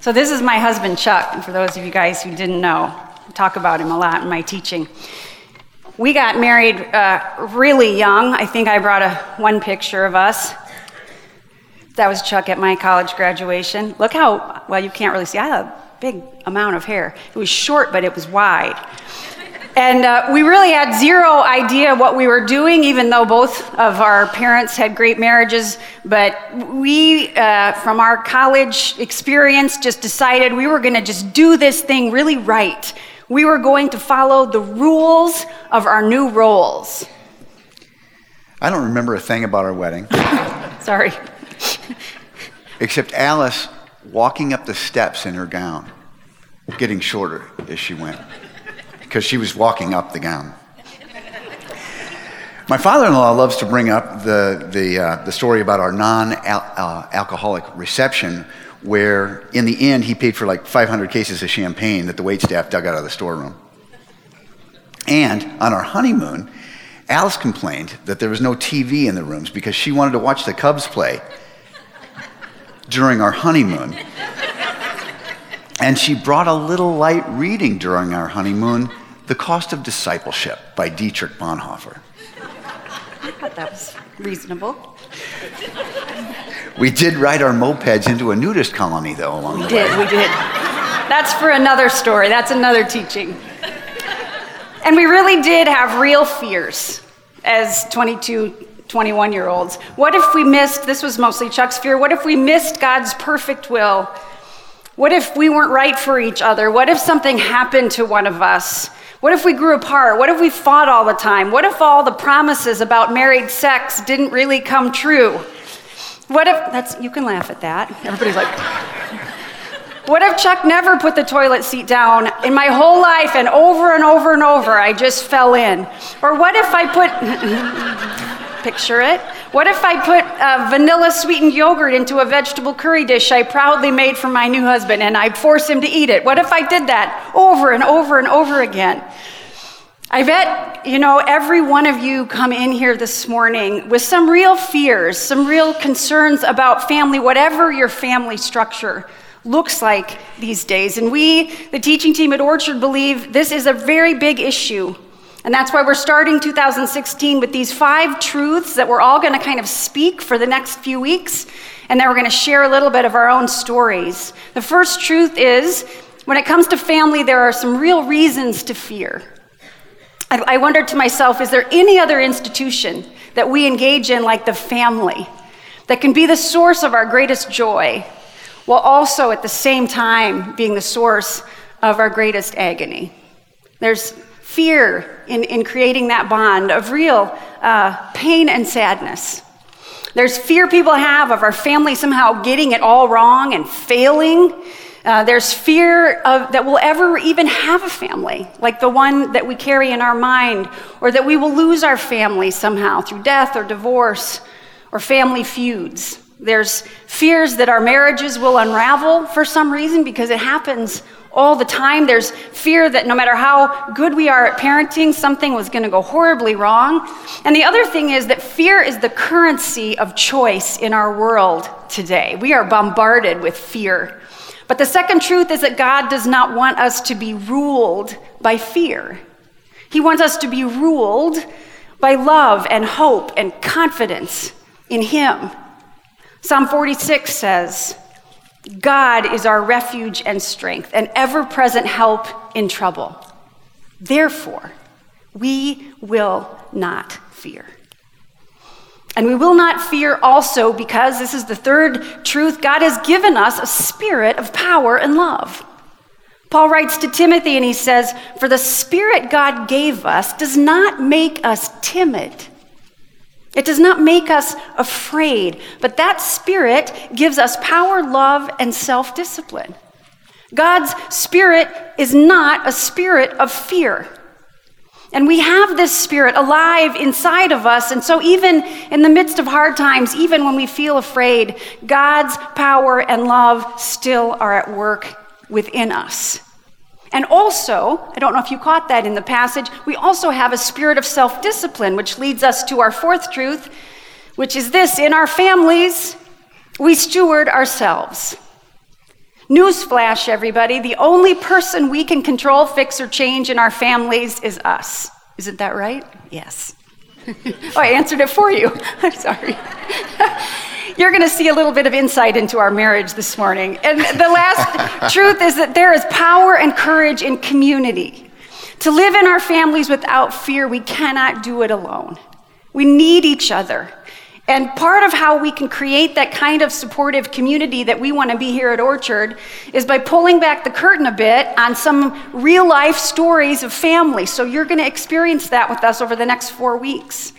So, this is my husband, Chuck, and for those of you guys who didn't know. I talk about him a lot in my teaching. We got married uh, really young. I think I brought a one picture of us. That was Chuck at my college graduation. Look how, well, you can't really see. I had a big amount of hair. It was short, but it was wide. And uh, we really had zero idea what we were doing, even though both of our parents had great marriages. But we, uh, from our college experience, just decided we were going to just do this thing really right. We were going to follow the rules of our new roles. I don't remember a thing about our wedding. Sorry. Except Alice walking up the steps in her gown, getting shorter as she went because she was walking up the gown. My father in law loves to bring up the, the, uh, the story about our non uh, alcoholic reception, where in the end he paid for like 500 cases of champagne that the waitstaff dug out of the storeroom. And on our honeymoon, Alice complained that there was no TV in the rooms because she wanted to watch the Cubs play during our honeymoon. And she brought a little light reading during our honeymoon the Cost of Discipleship by Dietrich Bonhoeffer. I thought that was reasonable. We did ride our mopeds into a nudist colony, though, along we the did, way. We did. That's for another story. That's another teaching. And we really did have real fears as 22, 21 year olds. What if we missed, this was mostly Chuck's fear, what if we missed God's perfect will? What if we weren't right for each other? What if something happened to one of us? What if we grew apart? What if we fought all the time? What if all the promises about married sex didn't really come true? What if that's you can laugh at that. Everybody's like What if Chuck never put the toilet seat down in my whole life and over and over and over I just fell in? Or what if I put picture it? What if I put uh, vanilla sweetened yogurt into a vegetable curry dish I proudly made for my new husband and I force him to eat it? What if I did that over and over and over again? I bet, you know, every one of you come in here this morning with some real fears, some real concerns about family, whatever your family structure looks like these days. And we, the teaching team at Orchard, believe this is a very big issue and that's why we're starting 2016 with these five truths that we're all going to kind of speak for the next few weeks. And then we're going to share a little bit of our own stories. The first truth is when it comes to family, there are some real reasons to fear. I, I wondered to myself, is there any other institution that we engage in, like the family, that can be the source of our greatest joy, while also at the same time being the source of our greatest agony? There's fear in, in creating that bond of real uh, pain and sadness. There's fear people have of our family somehow getting it all wrong and failing. Uh, there's fear of that we'll ever even have a family, like the one that we carry in our mind, or that we will lose our family somehow through death or divorce or family feuds. There's fears that our marriages will unravel for some reason because it happens all the time. There's fear that no matter how good we are at parenting, something was going to go horribly wrong. And the other thing is that fear is the currency of choice in our world today. We are bombarded with fear. But the second truth is that God does not want us to be ruled by fear. He wants us to be ruled by love and hope and confidence in Him. Psalm 46 says, God is our refuge and strength, an ever present help in trouble. Therefore, we will not fear. And we will not fear also because this is the third truth God has given us a spirit of power and love. Paul writes to Timothy and he says, For the spirit God gave us does not make us timid it does not make us afraid, but that spirit gives us power, love, and self discipline. God's spirit is not a spirit of fear. And we have this spirit alive inside of us. And so, even in the midst of hard times, even when we feel afraid, God's power and love still are at work within us. And also, I don't know if you caught that in the passage, we also have a spirit of self discipline, which leads us to our fourth truth, which is this in our families, we steward ourselves. Newsflash, everybody the only person we can control, fix, or change in our families is us. Isn't that right? Yes. oh, I answered it for you. I'm sorry. You're going to see a little bit of insight into our marriage this morning. And the last truth is that there is power and courage in community. To live in our families without fear, we cannot do it alone. We need each other. And part of how we can create that kind of supportive community that we want to be here at Orchard is by pulling back the curtain a bit on some real life stories of family. So you're going to experience that with us over the next four weeks.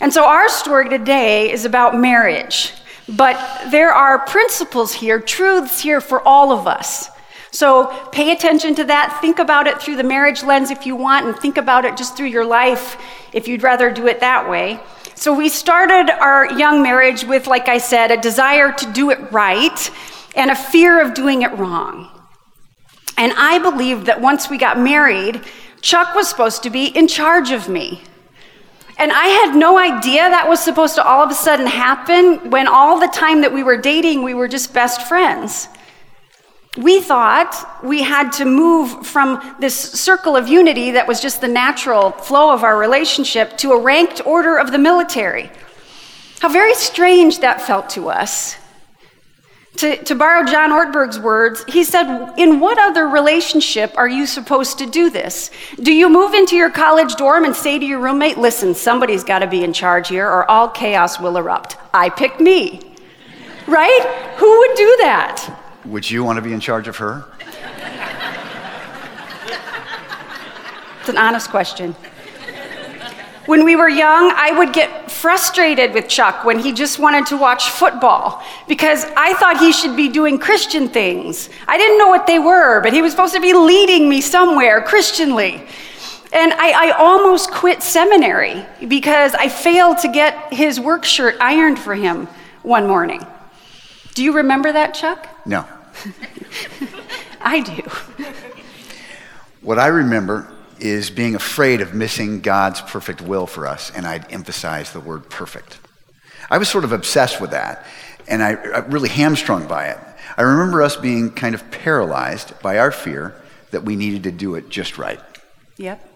And so our story today is about marriage. But there are principles here, truths here for all of us. So pay attention to that. Think about it through the marriage lens if you want, and think about it just through your life if you'd rather do it that way. So we started our young marriage with, like I said, a desire to do it right and a fear of doing it wrong. And I believed that once we got married, Chuck was supposed to be in charge of me. And I had no idea that was supposed to all of a sudden happen when all the time that we were dating, we were just best friends. We thought we had to move from this circle of unity that was just the natural flow of our relationship to a ranked order of the military. How very strange that felt to us. To, to borrow John Ortberg's words, he said, In what other relationship are you supposed to do this? Do you move into your college dorm and say to your roommate, Listen, somebody's got to be in charge here or all chaos will erupt? I picked me. Right? Who would do that? Would you want to be in charge of her? It's an honest question. When we were young, I would get frustrated with Chuck when he just wanted to watch football because I thought he should be doing Christian things. I didn't know what they were, but he was supposed to be leading me somewhere Christianly. And I, I almost quit seminary because I failed to get his work shirt ironed for him one morning. Do you remember that, Chuck? No. I do. What I remember is being afraid of missing God's perfect will for us, and I'd emphasize the word perfect. I was sort of obsessed with that, and I, I really hamstrung by it. I remember us being kind of paralyzed by our fear that we needed to do it just right. Yep.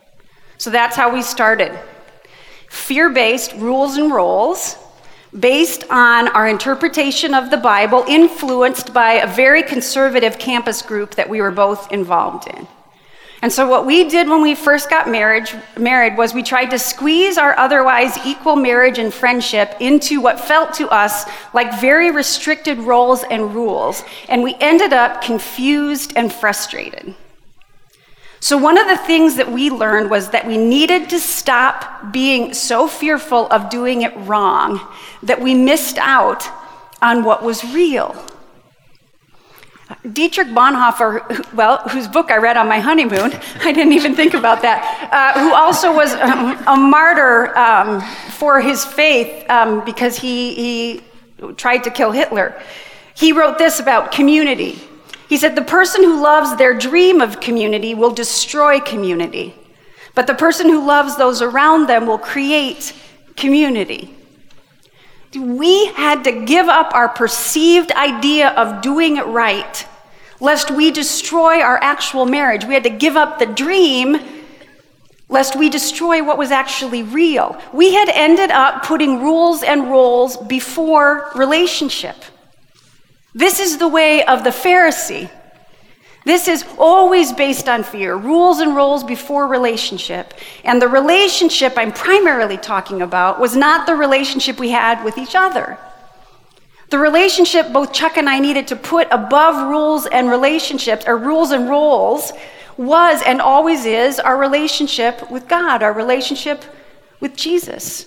So that's how we started. Fear based rules and roles based on our interpretation of the Bible, influenced by a very conservative campus group that we were both involved in. And so, what we did when we first got married, married was we tried to squeeze our otherwise equal marriage and friendship into what felt to us like very restricted roles and rules. And we ended up confused and frustrated. So, one of the things that we learned was that we needed to stop being so fearful of doing it wrong that we missed out on what was real. Dietrich Bonhoeffer, well, whose book I read on my honeymoon, I didn't even think about that, uh, who also was a, a martyr um, for his faith um, because he, he tried to kill Hitler. He wrote this about community. He said, The person who loves their dream of community will destroy community, but the person who loves those around them will create community. We had to give up our perceived idea of doing it right, lest we destroy our actual marriage. We had to give up the dream, lest we destroy what was actually real. We had ended up putting rules and roles before relationship. This is the way of the Pharisee. This is always based on fear, rules and roles before relationship. And the relationship I'm primarily talking about was not the relationship we had with each other. The relationship both Chuck and I needed to put above rules and relationships, or rules and roles, was and always is our relationship with God, our relationship with Jesus.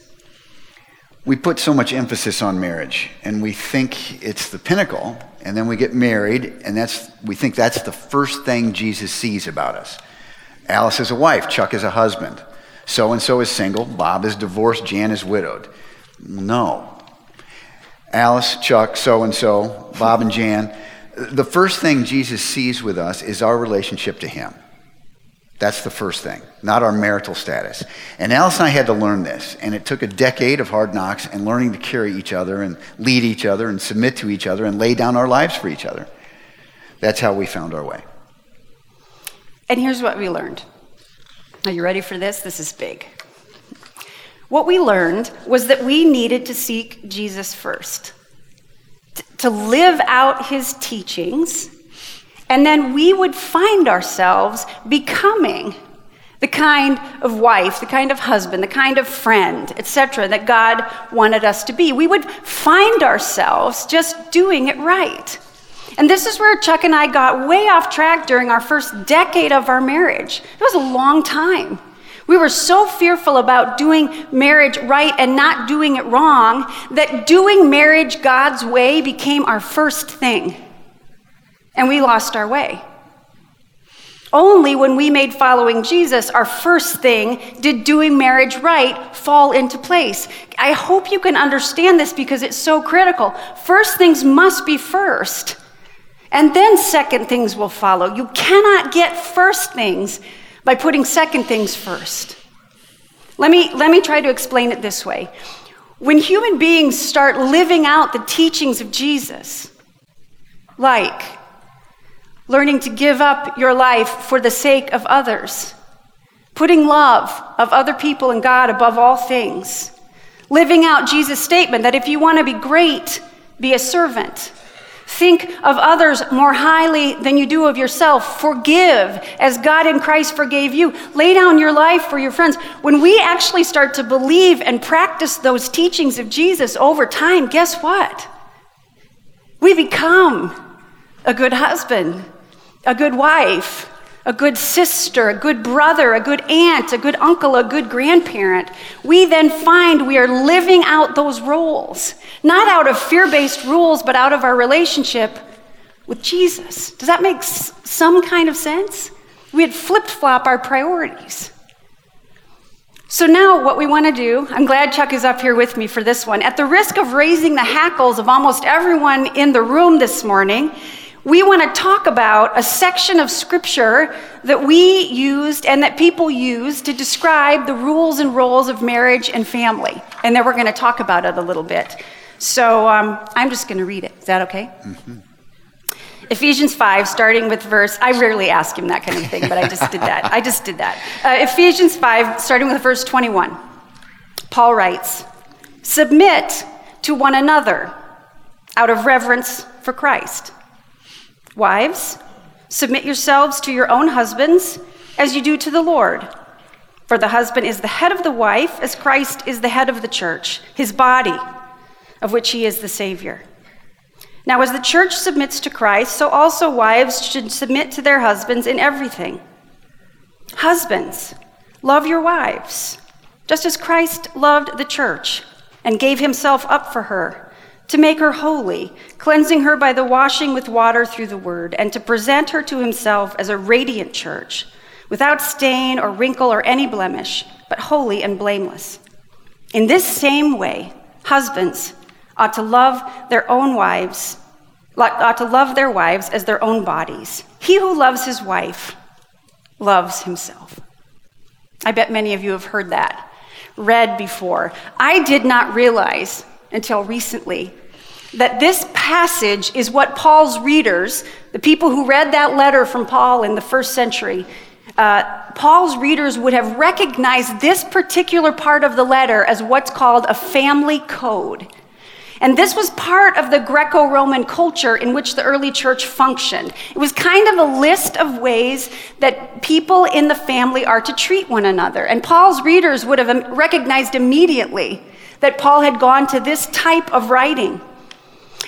We put so much emphasis on marriage, and we think it's the pinnacle and then we get married, and that's, we think that's the first thing Jesus sees about us. Alice is a wife, Chuck is a husband. So and so is single, Bob is divorced, Jan is widowed. No. Alice, Chuck, so and so, Bob and Jan. The first thing Jesus sees with us is our relationship to Him. That's the first thing, not our marital status. And Alice and I had to learn this, and it took a decade of hard knocks and learning to carry each other and lead each other and submit to each other and lay down our lives for each other. That's how we found our way. And here's what we learned. Are you ready for this? This is big. What we learned was that we needed to seek Jesus first, to live out his teachings, and then we would find ourselves becoming the kind of wife, the kind of husband, the kind of friend, etc., that God wanted us to be. We would find ourselves just doing it right. And this is where Chuck and I got way off track during our first decade of our marriage. It was a long time. We were so fearful about doing marriage right and not doing it wrong that doing marriage God's way became our first thing. And we lost our way. Only when we made following Jesus our first thing did doing marriage right fall into place. I hope you can understand this because it's so critical. First things must be first, and then second things will follow. You cannot get first things by putting second things first. Let me, let me try to explain it this way. When human beings start living out the teachings of Jesus, like learning to give up your life for the sake of others, putting love of other people and God above all things, living out Jesus' statement that if you want to be great, be a servant. Think of others more highly than you do of yourself. Forgive as God in Christ forgave you. Lay down your life for your friends. When we actually start to believe and practice those teachings of Jesus over time, guess what? We become a good husband, a good wife, a good sister, a good brother, a good aunt, a good uncle, a good grandparent, we then find we are living out those roles, not out of fear based rules, but out of our relationship with Jesus. Does that make s- some kind of sense? We had flip flop our priorities. So now, what we want to do, I'm glad Chuck is up here with me for this one. At the risk of raising the hackles of almost everyone in the room this morning, we want to talk about a section of scripture that we used and that people use to describe the rules and roles of marriage and family. And then we're going to talk about it a little bit. So um, I'm just going to read it. Is that okay? Mm-hmm. Ephesians 5, starting with verse, I rarely ask him that kind of thing, but I just did that. I just did that. Uh, Ephesians 5, starting with verse 21. Paul writes, Submit to one another out of reverence for Christ. Wives, submit yourselves to your own husbands as you do to the Lord. For the husband is the head of the wife, as Christ is the head of the church, his body, of which he is the Savior. Now, as the church submits to Christ, so also wives should submit to their husbands in everything. Husbands, love your wives, just as Christ loved the church and gave himself up for her to make her holy, cleansing her by the washing with water through the word, and to present her to himself as a radiant church, without stain or wrinkle or any blemish, but holy and blameless. In this same way, husbands ought to love their own wives, ought to love their wives as their own bodies. He who loves his wife loves himself. I bet many of you have heard that read before. I did not realize until recently that this passage is what Paul's readers, the people who read that letter from Paul in the first century, uh, Paul's readers would have recognized this particular part of the letter as what's called a family code. And this was part of the Greco Roman culture in which the early church functioned. It was kind of a list of ways that people in the family are to treat one another. And Paul's readers would have recognized immediately that Paul had gone to this type of writing.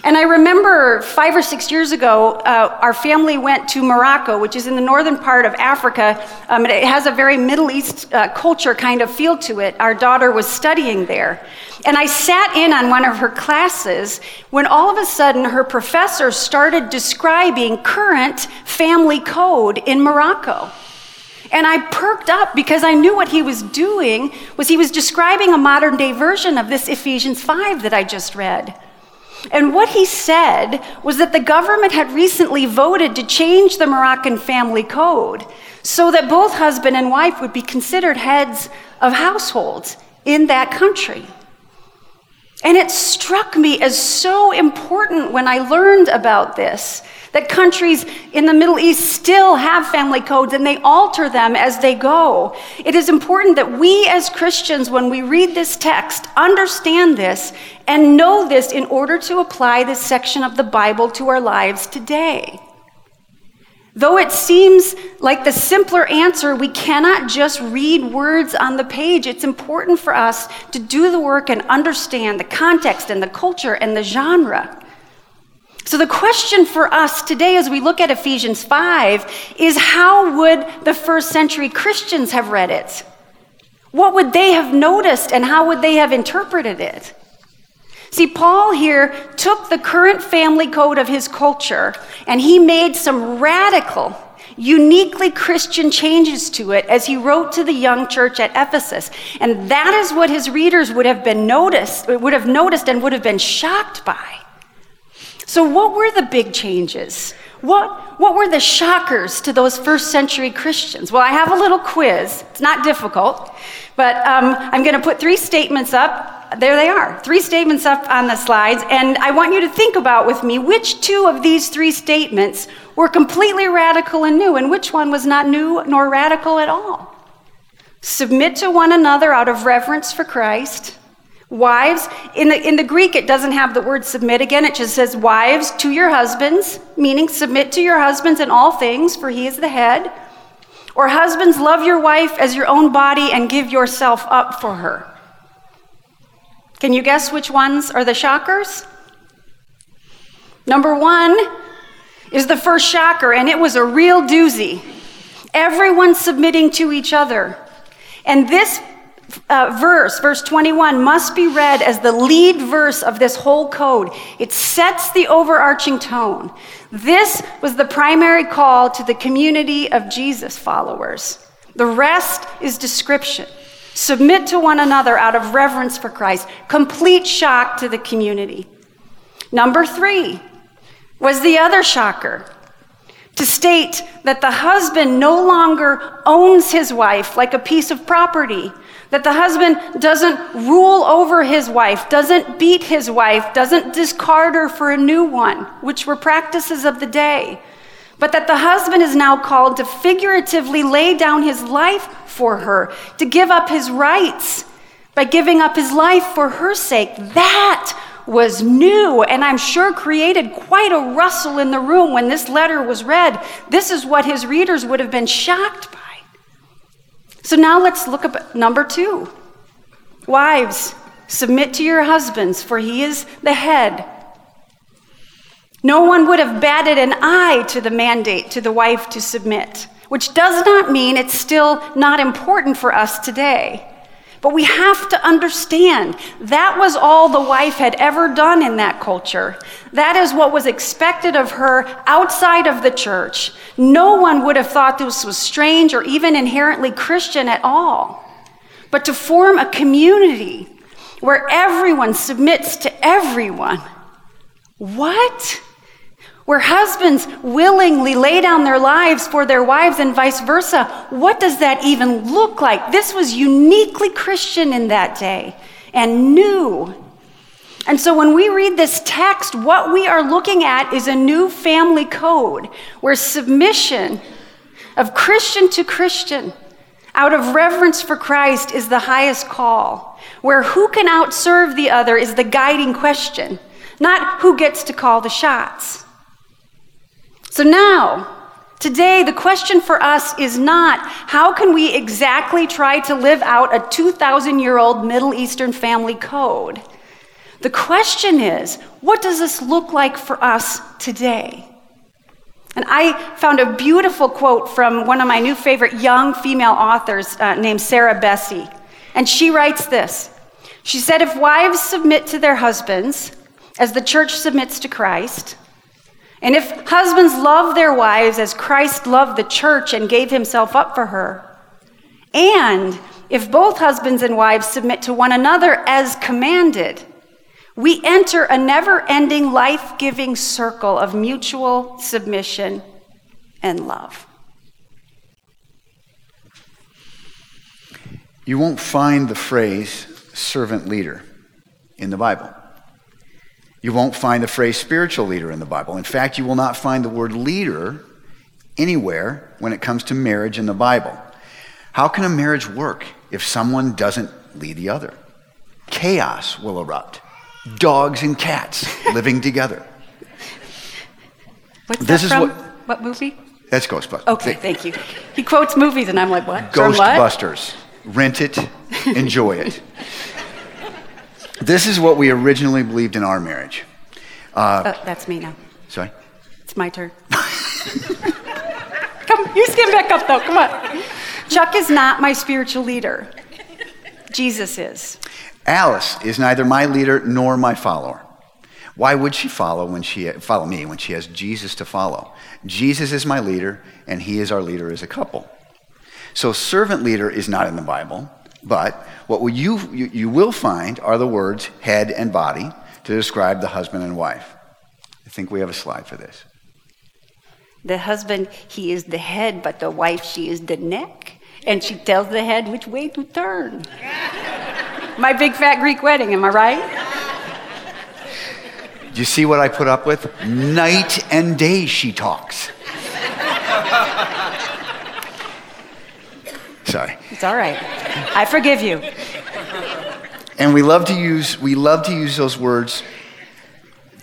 And I remember five or six years ago, uh, our family went to Morocco, which is in the northern part of Africa. Um, it has a very Middle East uh, culture kind of feel to it. Our daughter was studying there. And I sat in on one of her classes when all of a sudden her professor started describing current family code in Morocco. And I perked up because I knew what he was doing was he was describing a modern day version of this Ephesians 5 that I just read. And what he said was that the government had recently voted to change the Moroccan family code so that both husband and wife would be considered heads of households in that country. And it struck me as so important when I learned about this that countries in the Middle East still have family codes and they alter them as they go. It is important that we as Christians, when we read this text, understand this and know this in order to apply this section of the Bible to our lives today. Though it seems like the simpler answer, we cannot just read words on the page. It's important for us to do the work and understand the context and the culture and the genre. So, the question for us today as we look at Ephesians 5 is how would the first century Christians have read it? What would they have noticed and how would they have interpreted it? See, Paul here took the current family code of his culture and he made some radical, uniquely Christian changes to it as he wrote to the young church at Ephesus. And that is what his readers would have been noticed, would have noticed and would have been shocked by. So what were the big changes? What, what were the shockers to those first century Christians? Well, I have a little quiz. It's not difficult, but um, I'm going to put three statements up there they are, three statements up on the slides, and I want you to think about with me which two of these three statements were completely radical and new, and which one was not new nor radical at all. Submit to one another out of reverence for Christ. Wives, in the, in the Greek, it doesn't have the word submit again. It just says, Wives to your husbands, meaning submit to your husbands in all things, for he is the head. Or husbands, love your wife as your own body and give yourself up for her. Can you guess which ones are the shockers? Number one is the first shocker, and it was a real doozy. Everyone submitting to each other. And this uh, verse, verse 21, must be read as the lead verse of this whole code. It sets the overarching tone. This was the primary call to the community of Jesus followers. The rest is description. Submit to one another out of reverence for Christ. Complete shock to the community. Number three was the other shocker to state that the husband no longer owns his wife like a piece of property, that the husband doesn't rule over his wife, doesn't beat his wife, doesn't discard her for a new one, which were practices of the day, but that the husband is now called to figuratively lay down his life for her, to give up his rights by giving up his life for her sake. That was new, and I'm sure created quite a rustle in the room when this letter was read. This is what his readers would have been shocked by. So now let's look at number two. Wives, submit to your husbands, for he is the head. No one would have batted an eye to the mandate to the wife to submit which does not mean it's still not important for us today. But we have to understand that was all the wife had ever done in that culture. That is what was expected of her outside of the church. No one would have thought this was strange or even inherently Christian at all. But to form a community where everyone submits to everyone, what? Where husbands willingly lay down their lives for their wives and vice versa. What does that even look like? This was uniquely Christian in that day and new. And so when we read this text, what we are looking at is a new family code where submission of Christian to Christian out of reverence for Christ is the highest call, where who can outserve the other is the guiding question, not who gets to call the shots. So now, today, the question for us is not how can we exactly try to live out a 2,000 year old Middle Eastern family code? The question is, what does this look like for us today? And I found a beautiful quote from one of my new favorite young female authors uh, named Sarah Bessey. And she writes this She said, If wives submit to their husbands as the church submits to Christ, and if husbands love their wives as Christ loved the church and gave himself up for her, and if both husbands and wives submit to one another as commanded, we enter a never ending, life giving circle of mutual submission and love. You won't find the phrase servant leader in the Bible. You won't find the phrase spiritual leader in the Bible. In fact, you will not find the word leader anywhere when it comes to marriage in the Bible. How can a marriage work if someone doesn't lead the other? Chaos will erupt. Dogs and cats living together. What's This that is from? what- What movie? That's Ghostbusters. Okay, thank you. He quotes movies, and I'm like, what? From what? Ghostbusters. Rent it, enjoy it. This is what we originally believed in our marriage. Uh, that's me now. Sorry? It's my turn. Come, you stand back up though. Come on. Chuck is not my spiritual leader. Jesus is. Alice is neither my leader nor my follower. Why would she follow when she follow me when she has Jesus to follow? Jesus is my leader, and he is our leader as a couple. So servant leader is not in the Bible, but what will you, you you will find are the words head and body to describe the husband and wife. I think we have a slide for this. The husband, he is the head, but the wife, she is the neck. And she tells the head which way to turn. my big fat Greek wedding, am I right? Do you see what I put up with? Night and day she talks. Sorry. It's all right. I forgive you. And we love to use we love to use those words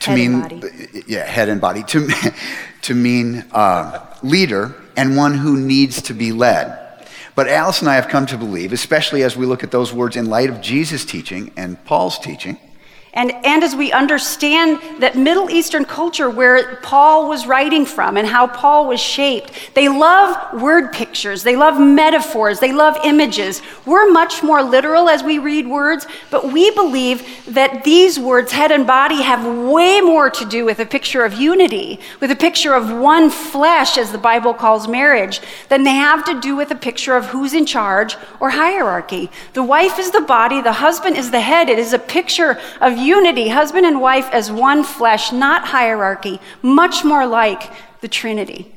to Head mean yeah head and body to to mean uh, leader and one who needs to be led. But Alice and I have come to believe, especially as we look at those words in light of Jesus' teaching and Paul's teaching, And, and as we understand that Middle Eastern culture where Paul was writing from and how Paul was shaped, they love word pictures, they love metaphors, they love images. We're much more literal as we read words, but we believe that these words, head and body, have way more to do with a picture of unity, with a picture of one flesh, as the Bible calls marriage, than they have to do with a picture of who's in charge or hierarchy. The wife is the body, the husband is the head. It is a picture of unity, husband and wife as one flesh, not hierarchy, much more like the Trinity.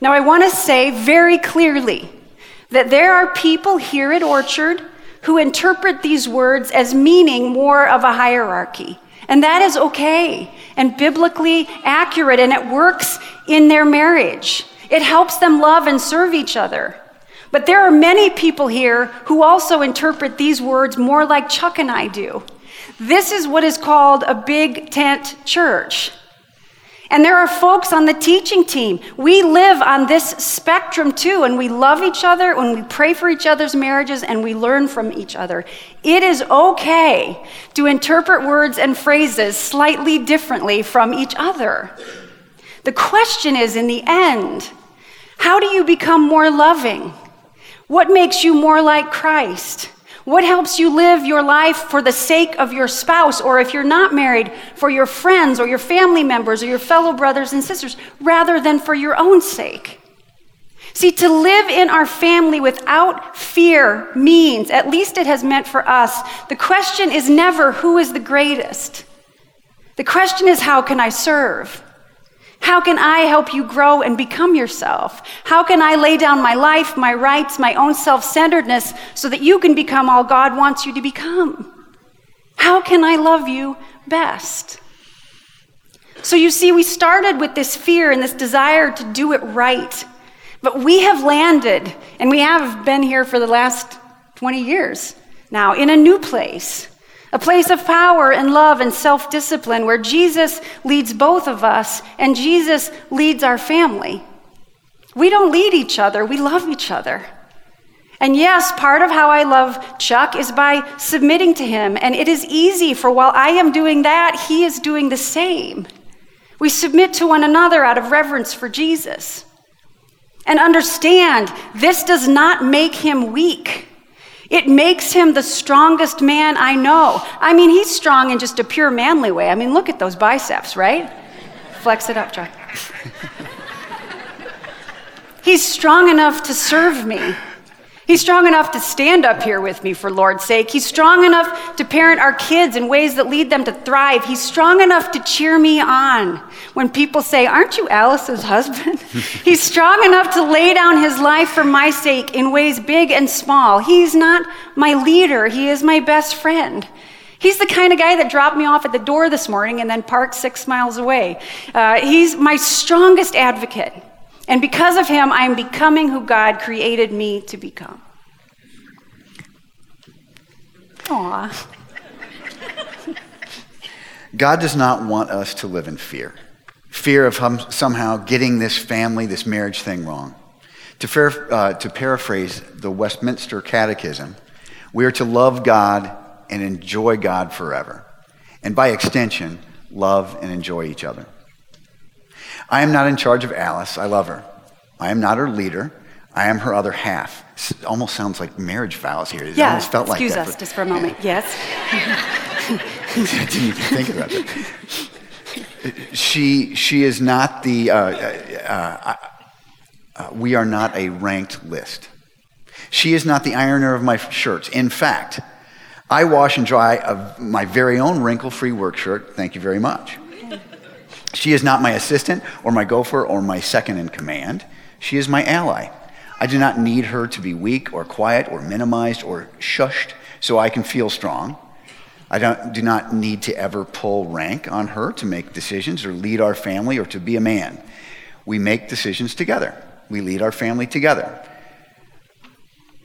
Now, I want to say very clearly that there are people here at Orchard who interpret these words as meaning more of a hierarchy. And that is okay and biblically accurate, and it works in their marriage. It helps them love and serve each other. But there are many people here who also interpret these words more like Chuck and I do. This is what is called a big tent church. And there are folks on the teaching team. We live on this spectrum too, and we love each other, and we pray for each other's marriages, and we learn from each other. It is okay to interpret words and phrases slightly differently from each other. The question is in the end, how do you become more loving? What makes you more like Christ? What helps you live your life for the sake of your spouse, or if you're not married, for your friends or your family members or your fellow brothers and sisters, rather than for your own sake? See, to live in our family without fear means, at least it has meant for us, the question is never who is the greatest. The question is how can I serve? How can I help you grow and become yourself? How can I lay down my life, my rights, my own self centeredness so that you can become all God wants you to become? How can I love you best? So you see, we started with this fear and this desire to do it right. But we have landed, and we have been here for the last 20 years now, in a new place. A place of power and love and self discipline where Jesus leads both of us and Jesus leads our family. We don't lead each other, we love each other. And yes, part of how I love Chuck is by submitting to him. And it is easy, for while I am doing that, he is doing the same. We submit to one another out of reverence for Jesus. And understand, this does not make him weak. It makes him the strongest man I know. I mean, he's strong in just a pure manly way. I mean, look at those biceps, right? Flex it up, Chuck. he's strong enough to serve me. He's strong enough to stand up here with me for Lord's sake. He's strong enough to parent our kids in ways that lead them to thrive. He's strong enough to cheer me on when people say, Aren't you Alice's husband? He's strong enough to lay down his life for my sake in ways big and small. He's not my leader, he is my best friend. He's the kind of guy that dropped me off at the door this morning and then parked six miles away. Uh, he's my strongest advocate. And because of him, I am becoming who God created me to become. Aw. God does not want us to live in fear fear of hum, somehow getting this family, this marriage thing wrong. To, uh, to paraphrase the Westminster Catechism, we are to love God and enjoy God forever. And by extension, love and enjoy each other. I am not in charge of Alice. I love her. I am not her leader. I am her other half. It almost sounds like marriage vows here. It yeah, almost felt excuse like us just for a moment. Yes. I didn't even think about it. She, she is not the, uh, uh, uh, we are not a ranked list. She is not the ironer of my shirts. In fact, I wash and dry a, my very own wrinkle free work shirt. Thank you very much. She is not my assistant or my gopher or my second in command. She is my ally. I do not need her to be weak or quiet or minimized or shushed so I can feel strong. I don't, do not need to ever pull rank on her to make decisions or lead our family or to be a man. We make decisions together. We lead our family together.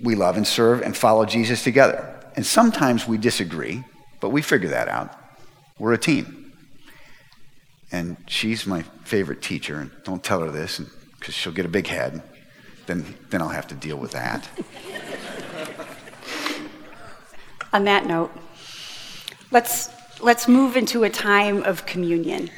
We love and serve and follow Jesus together. And sometimes we disagree, but we figure that out. We're a team. And she's my favorite teacher. And don't tell her this because she'll get a big head. Then, then I'll have to deal with that. On that note, let's, let's move into a time of communion.